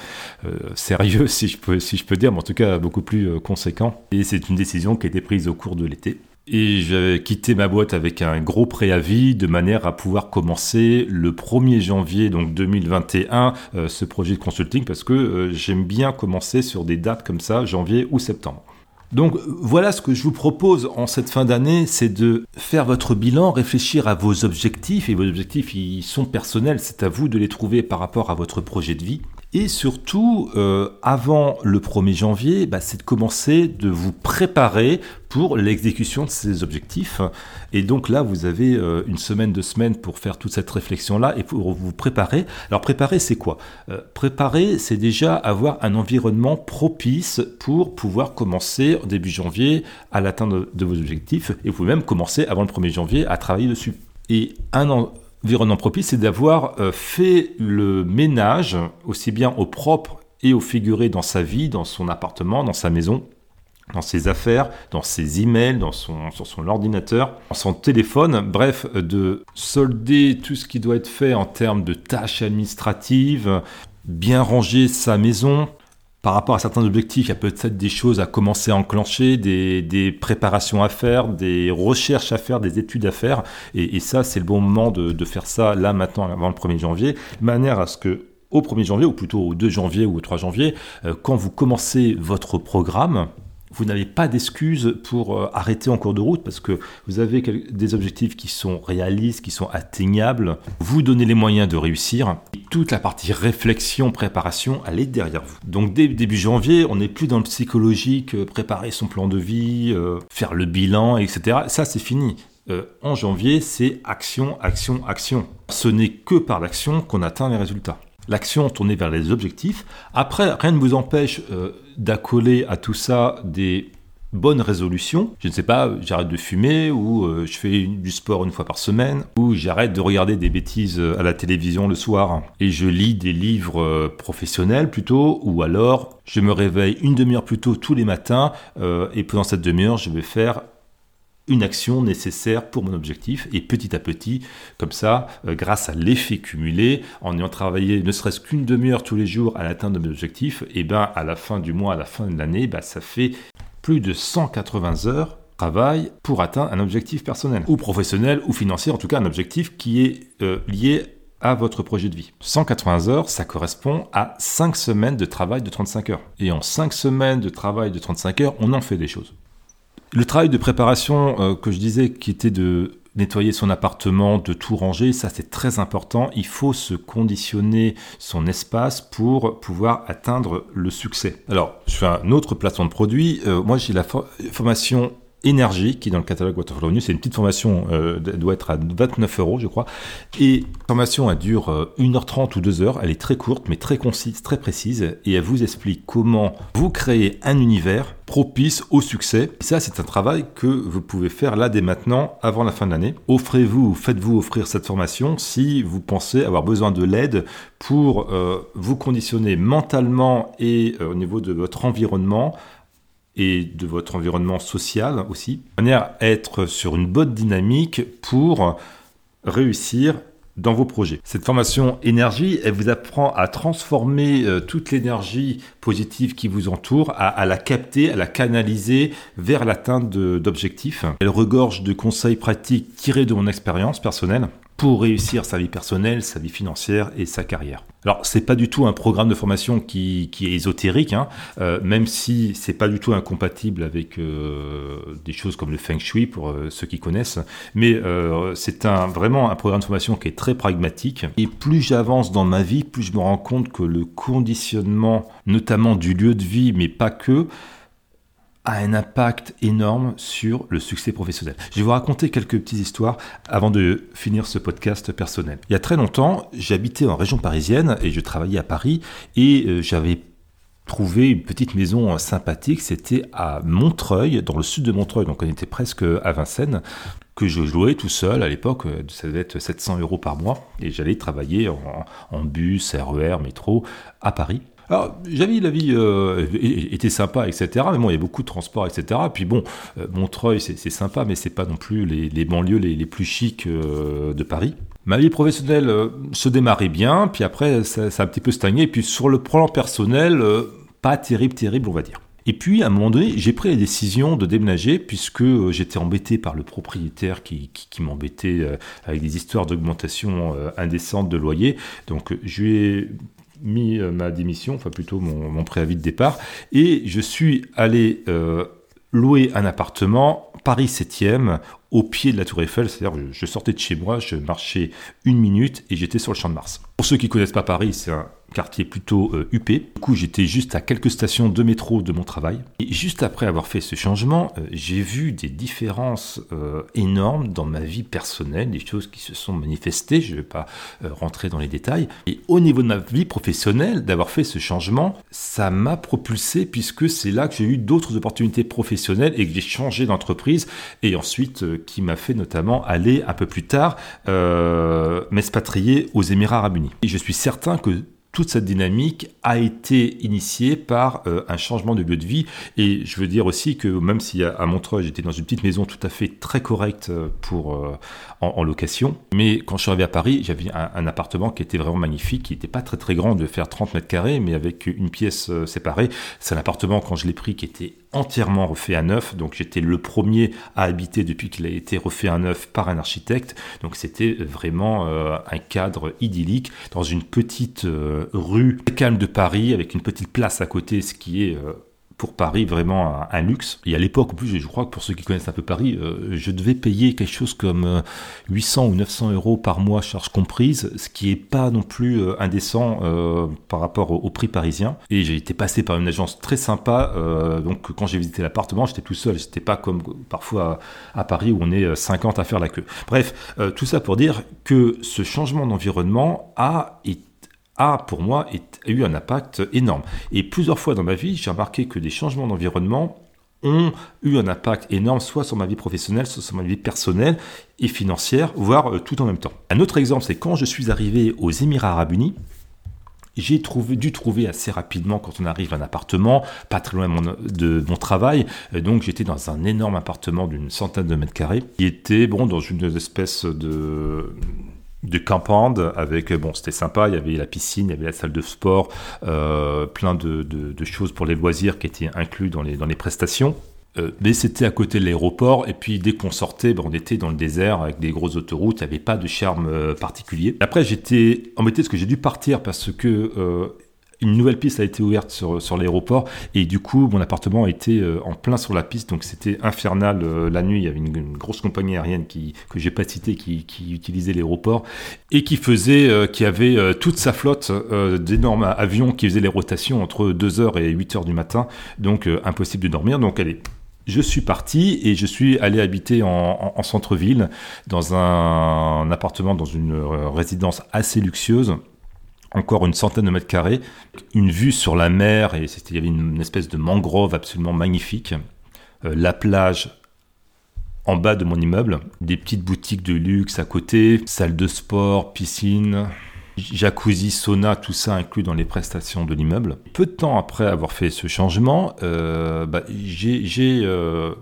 euh, sérieux, si je, peux, si je peux dire, mais en tout cas beaucoup plus conséquent. Et c'est une décision qui a été prise au cours de l'été. Et j'avais quitté ma boîte avec un gros préavis de manière à pouvoir commencer le 1er janvier donc 2021 euh, ce projet de consulting parce que euh, j'aime bien commencer sur des dates comme ça, janvier ou septembre. Donc voilà ce que je vous propose en cette fin d'année, c'est de faire votre bilan, réfléchir à vos objectifs, et vos objectifs ils sont personnels, c'est à vous de les trouver par rapport à votre projet de vie. Et surtout, euh, avant le 1er janvier, bah, c'est de commencer de vous préparer pour l'exécution de ces objectifs. Et donc là, vous avez euh, une semaine, deux semaines pour faire toute cette réflexion-là et pour vous préparer. Alors préparer, c'est quoi? Euh, Préparer, c'est déjà avoir un environnement propice pour pouvoir commencer en début janvier à l'atteinte de, vos objectifs. Et vous pouvez même commencer avant le 1er janvier à travailler dessus. Et un an environnement propice, c'est d'avoir euh, fait le ménage aussi bien au propre et au figuré dans sa vie, dans son appartement, dans sa maison, dans ses affaires, dans ses emails, dans sur son ordinateur, dans son téléphone, bref, de solder tout ce qui doit être fait en termes de tâches administratives, bien ranger sa maison, par rapport à certains objectifs, il y a peut-être des choses à commencer à enclencher, des, préparations à faire, des recherches à faire, des études à faire. Et, ça, c'est le bon moment de, faire ça là, maintenant, avant le 1er janvier, de manière à ce que au 1er janvier, ou plutôt au 2 janvier ou au 3 janvier, euh, quand vous commencez votre programme, vous n'avez pas d'excuses pour euh, arrêter en cours de route parce que vous avez des objectifs qui sont réalistes, qui sont atteignables. Vous donnez les moyens de réussir. toute la partie réflexion, préparation, elle est derrière vous. Donc dès début janvier, on n'est plus dans le psychologique, euh, préparer son plan de vie, euh, faire le bilan, etc. Ça, c'est fini. en janvier, c'est action, action, action. Ce n'est que par l'action qu'on atteint les résultats l'action tournée vers les objectifs. Après, rien ne vous empêche euh, d'accoler à tout ça des bonnes résolutions. Je ne sais pas, j'arrête de fumer ou euh, je fais du sport une fois par semaine ou j'arrête de regarder des bêtises euh, à la télévision le soir et je lis des livres professionnels plutôt ou alors je me réveille une demi-heure plus tôt tous les matins et pendant cette demi-heure je vais faire une action nécessaire pour mon objectif. Et petit à petit, comme ça, euh, grâce à l'effet cumulé, en ayant travaillé ne serait-ce qu'une demi-heure tous les jours à l'atteinte de mes objectifs, et ben à la fin du mois, à la fin de l'année, ben, ça fait plus de 180 heures travail pour atteindre un objectif personnel ou professionnel ou financier, en tout cas un objectif qui est euh, lié à votre projet de vie. 180 heures, ça correspond à 5 semaines de travail de 35 heures. Et en 5 semaines de travail de 35 heures, on en fait des choses. Le travail de préparation euh, que je disais, qui était de nettoyer son appartement, de tout ranger, ça c'est très important. Il faut se conditionner son espace pour pouvoir atteindre le succès. Alors, je fais un autre placement de produit. Euh, moi, j'ai la formation Énergie, qui dans le catalogue Waterflow News. C'est une petite formation, euh, doit être à 29 euros, je crois. Et la formation, elle dure 1h30 ou 2h. Elle est très courte, mais très concise, très précise. Et elle vous explique comment vous créer un univers propice au succès. Ça, c'est un travail que vous pouvez faire là dès maintenant, avant la fin de l'année. Offrez-vous, faites-vous offrir cette formation si vous pensez avoir besoin de l'aide pour euh, vous conditionner mentalement et euh, au niveau de votre environnement et de votre environnement social aussi, de manière à être sur une bonne dynamique pour réussir dans vos projets. Cette formation énergie, elle vous apprend à transformer euh, toute l'énergie positive qui vous entoure, à, la capter, à la canaliser vers l'atteinte d'objectifs. Elle regorge de conseils pratiques tirés de mon expérience personnelle pour réussir sa vie personnelle, sa vie financière et sa carrière. Alors, c'est pas du tout un programme de formation qui, est ésotérique, hein, euh, même si c'est pas du tout incompatible avec euh, des choses comme le feng shui pour euh, ceux qui connaissent, mais c'est un, vraiment un programme de formation qui est très pragmatique. Et plus j'avance dans ma vie, plus je me rends compte que le conditionnement, notamment du lieu de vie, mais pas que, a un impact énorme sur le succès professionnel. Je vais vous raconter quelques petites histoires avant de finir ce podcast personnel. Il y a très longtemps, j'habitais en région parisienne et je travaillais à Paris et euh, j'avais trouvé une petite maison sympathique, c'était à Montreuil, dans le sud de Montreuil, donc on était presque à Vincennes, que je louais tout seul à l'époque, ça devait être 700 euros par mois, et j'allais travailler en, en bus, RER, métro à Paris. Alors, j'avais la vie euh, était sympa, etc. Mais bon, il y a beaucoup de transports, etc. Puis bon, euh, Montreuil, c'est sympa, mais c'est pas non plus les, banlieues les, plus chics euh, de Paris. Ma vie professionnelle se démarrait bien, puis après, ça, a un petit peu stagné. Et puis sur le plan personnel, pas terrible, terrible, on va dire. Et puis, à un moment donné, j'ai pris la décision de déménager puisque j'étais embêté par le propriétaire qui, qui, m'embêtait avec des histoires d'augmentation indécente de loyer. Donc, je lui ai mis euh, ma démission, enfin plutôt mon, préavis de départ, et je suis allé euh, louer un appartement Paris 7e au pied de la Tour Eiffel, c'est-à-dire je sortais de chez moi, je marchais une minute et j'étais sur le champ de Mars. Pour ceux qui connaissent pas Paris, c'est un quartier plutôt euh, huppé. Du coup, j'étais juste à quelques stations de métro de mon travail. Et juste après avoir fait ce changement, euh, j'ai vu des différences euh, énormes dans ma vie personnelle, des choses qui se sont manifestées. Je ne vais pas rentrer dans les détails. Et au niveau de ma vie professionnelle, d'avoir fait ce changement, ça m'a propulsé puisque c'est là que j'ai eu d'autres opportunités professionnelles et que j'ai changé d'entreprise et ensuite qui m'a fait notamment aller un peu plus tard m'expatrier aux Émirats Arabes Unis. Et je suis certain que toute cette dynamique a été initiée par euh, un changement de lieu de vie. Et je veux dire aussi que même si à Montreux, j'étais dans une petite maison tout à fait très correcte euh, pour, euh, en, location, mais quand je suis arrivé à Paris, j'avais un, appartement qui était vraiment magnifique, qui n'était pas très très grand, de faire 30 mètres carrés, mais avec une pièce séparée. C'est un appartement, quand je l'ai pris, qui était entièrement refait à neuf. Donc j'étais le premier à habiter depuis qu'il a été refait à neuf par un architecte. Donc c'était vraiment un cadre idyllique dans une petite rue calme de Paris avec une petite place à côté, ce qui est euh, pour Paris vraiment un, luxe. Et à l'époque, en plus, je crois que pour ceux qui connaissent un peu Paris, euh, je devais payer quelque chose comme 800 euh, ou 900 euros par mois, charges comprises, ce qui est pas non plus indécent par rapport au, prix parisien. Et j'ai été passé par une agence très sympa. donc quand j'ai visité l'appartement, j'étais tout seul. C'était pas comme parfois à, Paris où on est 50 à faire la queue. Bref, tout ça pour dire que ce changement d'environnement a été a pour moi eu un impact énorme. Et plusieurs fois dans ma vie, j'ai remarqué que des changements d'environnement ont eu un impact énorme, soit sur ma vie professionnelle, soit sur ma vie personnelle et financière, voire euh, tout en même temps. Un autre exemple, c'est quand je suis arrivé aux Émirats arabes unis, j'ai trouvé, dû trouver assez rapidement quand on arrive à un appartement, pas très loin de mon travail. Donc j'étais dans un énorme appartement d'une centaine de mètres carrés, qui était bon dans une espèce de de campande avec bon c'était sympa il y avait la piscine il y avait la salle de sport euh, plein de, choses pour les loisirs qui étaient inclus dans les dans les prestations. Euh, mais c'était à côté de l'aéroport et puis dès qu'on sortait ben, on était dans le désert avec des grosses autoroutes il n'y avait pas de charme euh, particulier. Après j'étais embêté parce que j'ai dû partir parce que une nouvelle piste a été ouverte sur, l'aéroport et du coup mon appartement était euh, en plein sur la piste. Donc c'était infernal euh, la nuit. Il y avait une, grosse compagnie aérienne qui que j'ai pas citée qui, utilisait l'aéroport et qui faisait euh, qui avait toute sa flotte d'énormes avions qui faisaient les rotations entre 2h et 8h du matin. Donc impossible de dormir. Donc allez je suis parti et je suis allé habiter en centre-ville dans un appartement dans une résidence assez luxueuse encore une centaine de mètres carrés, une vue sur la mer, et il y avait une, espèce de mangrove absolument magnifique, euh, la plage en bas de mon immeuble, des petites boutiques de luxe à côté, salle de sport, piscine, jacuzzi, sauna, tout ça inclus dans les prestations de l'immeuble. Peu de temps après avoir fait ce changement, euh, bah, j'ai euh,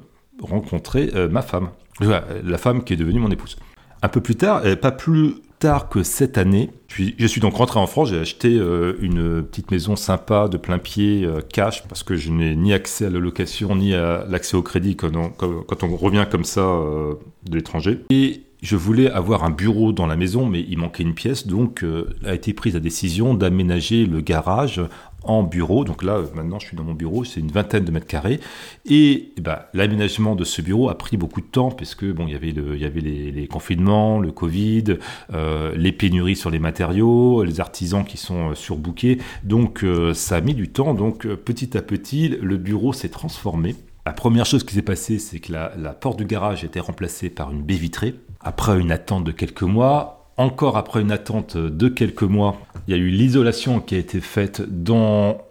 rencontré ma femme, la femme qui est devenue mon épouse. Un peu plus tard, pas plus tard que cette année, je suis donc rentré en France, j'ai acheté euh, une petite maison sympa de plein pied euh, cash parce que je n'ai ni accès à la location ni à l'accès au crédit quand on, revient comme ça euh, de l'étranger. Et je voulais avoir un bureau dans la maison, mais il manquait une pièce, donc a été prise la décision d'aménager le garage en bureau. Donc là, maintenant, je suis dans mon bureau, c'est une vingtaine de mètres carrés. Et, eh ben, l'aménagement de ce bureau a pris beaucoup de temps, puisque bon, il y avait, le, y avait les, confinements, le Covid, euh, les pénuries sur les matériaux, les artisans qui sont euh, surbookés. Donc euh, ça a mis du temps. Donc petit à petit, le bureau s'est transformé. La première chose qui s'est passée, c'est que la, la porte du garage a été remplacée par une baie vitrée. Après une attente de quelques mois, encore après une attente de quelques mois, il y a eu l'isolation qui a été faite dans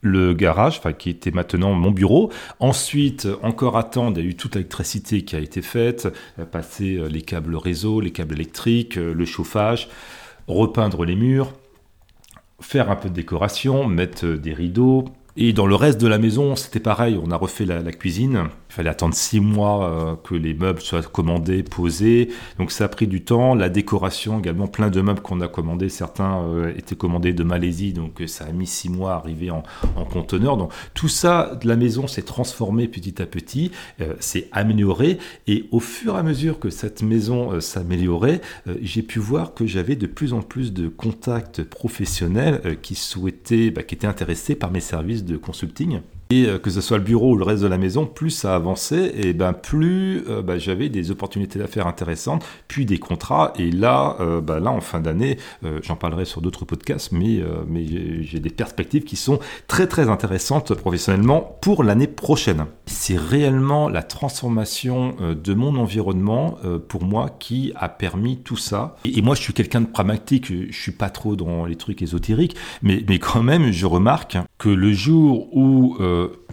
le garage, qui était maintenant mon bureau. Ensuite, encore attendre, il y a eu toute l'électricité qui a été faite, passer euh, les câbles réseau, les câbles électriques, euh, le chauffage, repeindre les murs, faire un peu de décoration, mettre euh, des rideaux, et dans le reste de la maison, c'était pareil, on a refait la, cuisine. Il fallait attendre six mois euh, que les meubles soient commandés, posés. Donc ça a pris du temps. La décoration également, plein de meubles qu'on a commandés. Certains euh, étaient commandés de Malaisie, donc euh, ça a mis six mois à arriver en, conteneur. Donc tout ça, la maison s'est transformé petit à petit, s'est amélioré. Et au fur et à mesure que cette maison s'améliorait, j'ai pu voir que j'avais de plus en plus de contacts professionnels qui souhaitaient, bah, qui étaient intéressés par mes services de consulting. Et euh, que ce soit le bureau ou le reste de la maison, plus ça avançait, et ben plus euh, ben, j'avais des opportunités d'affaires intéressantes, puis des contrats. Et là, euh, ben, là en fin d'année, j'en parlerai sur d'autres podcasts, mais, mais j'ai des perspectives qui sont très très intéressantes professionnellement pour l'année prochaine. C'est réellement la transformation de mon environnement pour moi qui a permis tout ça. Et, moi, je suis quelqu'un de pragmatique, je suis pas trop dans les trucs ésotériques, mais, mais quand même, je remarque que le jour où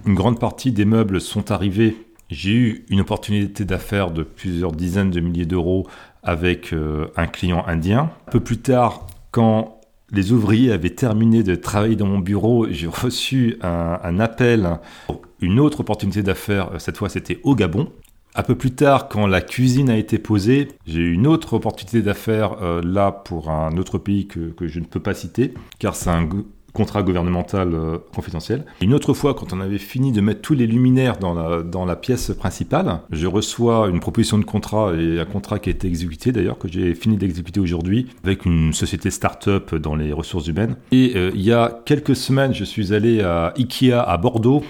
une grande partie des meubles sont arrivés. J'ai eu une opportunité d'affaires de plusieurs dizaines de milliers d'euros avec euh, un client indien. Un peu plus tard, quand les ouvriers avaient terminé de travailler dans mon bureau, j'ai reçu un, appel pour une autre opportunité d'affaires. Cette fois, c'était au Gabon. Un peu plus tard, quand la cuisine a été posée, j'ai eu une autre opportunité d'affaires euh, là pour un autre pays que, que, je ne peux pas citer, car c'est un contrat gouvernemental euh, confidentiel. Une autre fois, quand on avait fini de mettre tous les luminaires dans la, dans la pièce principale, je reçois une proposition de contrat et un contrat qui a été exécuté d'ailleurs, que j'ai fini d'exécuter aujourd'hui avec une société start-up dans les ressources humaines. Et euh, il y a quelques semaines, je suis allé à Ikea à Bordeaux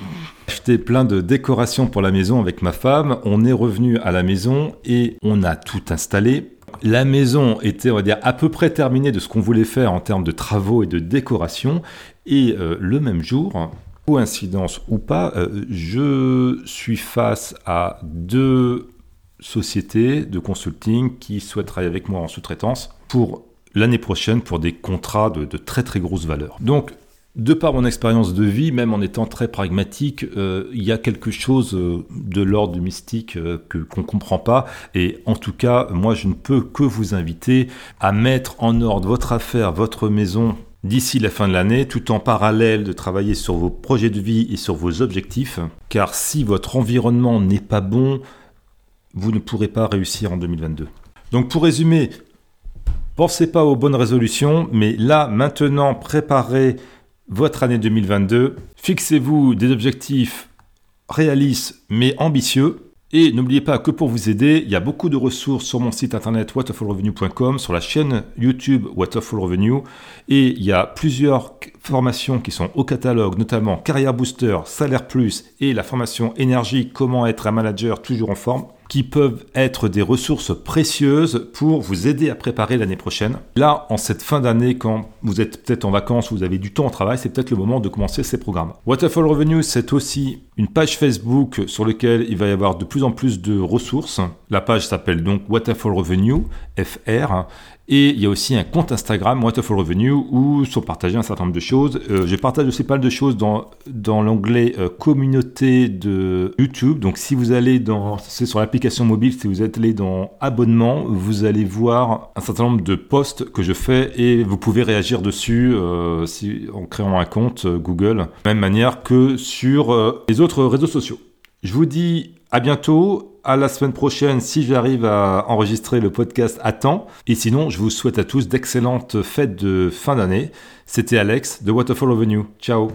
acheté plein de décorations pour la maison avec ma femme. On est revenu à la maison et on a tout installé. La maison était, on va dire, à peu près terminée de ce qu'on voulait faire en termes de travaux et de décoration. Et euh, le même jour, coïncidence ou pas, euh, je suis face à deux sociétés de consulting qui souhaitent travailler avec moi en sous-traitance pour l'année prochaine pour des contrats de, de, très très grosse valeur. Donc de par mon expérience de vie, même en étant très pragmatique, euh, il y a quelque chose euh, de l'ordre du mystique euh, que qu'on ne comprend pas. Et en tout cas, moi, je ne peux que vous inviter à mettre en ordre votre affaire, votre maison d'ici la fin de l'année, tout en parallèle de travailler sur vos projets de vie et sur vos objectifs. Car si votre environnement n'est pas bon, vous ne pourrez pas réussir en 2022. Donc pour résumer, pensez pas aux bonnes résolutions, mais là, maintenant, préparez votre année 2022. Fixez-vous des objectifs réalistes mais ambitieux. Et n'oubliez pas que pour vous aider, il y a beaucoup de ressources sur mon site internet waterfallrevenue.com, sur la chaîne YouTube Waterfall Revenue, et il y a plusieurs formations qui sont au catalogue, notamment Carrière Booster, Salaire Plus et la formation Énergie, comment être un manager toujours en forme qui peuvent être des ressources précieuses pour vous aider à préparer l'année prochaine. Là, en cette fin d'année, quand vous êtes peut-être en vacances, vous avez du temps au travail, c'est peut-être le moment de commencer ces programmes. Waterfall Revenue, c'est aussi une page Facebook sur laquelle il va y avoir de plus en plus de ressources. La page s'appelle donc Waterfall Revenue, FR, et il y a aussi un compte Instagram, Waterfall Revenue, où sont partagées un certain nombre de choses. Euh, je partage aussi pas mal de choses dans, dans l'onglet euh, communauté de YouTube. Donc si vous allez dans, c'est sur l'application mobile, si vous êtes dans abonnement, vous allez voir un certain nombre de posts que je fais et vous pouvez réagir dessus euh, en créant un compte Google, même manière que sur les autres réseaux sociaux. Je vous dis à bientôt à la semaine prochaine si j'arrive à enregistrer le podcast à temps. Et sinon, je vous souhaite à tous d'excellentes fêtes de fin d'année. C'était Alex de Waterfall Revenue. Ciao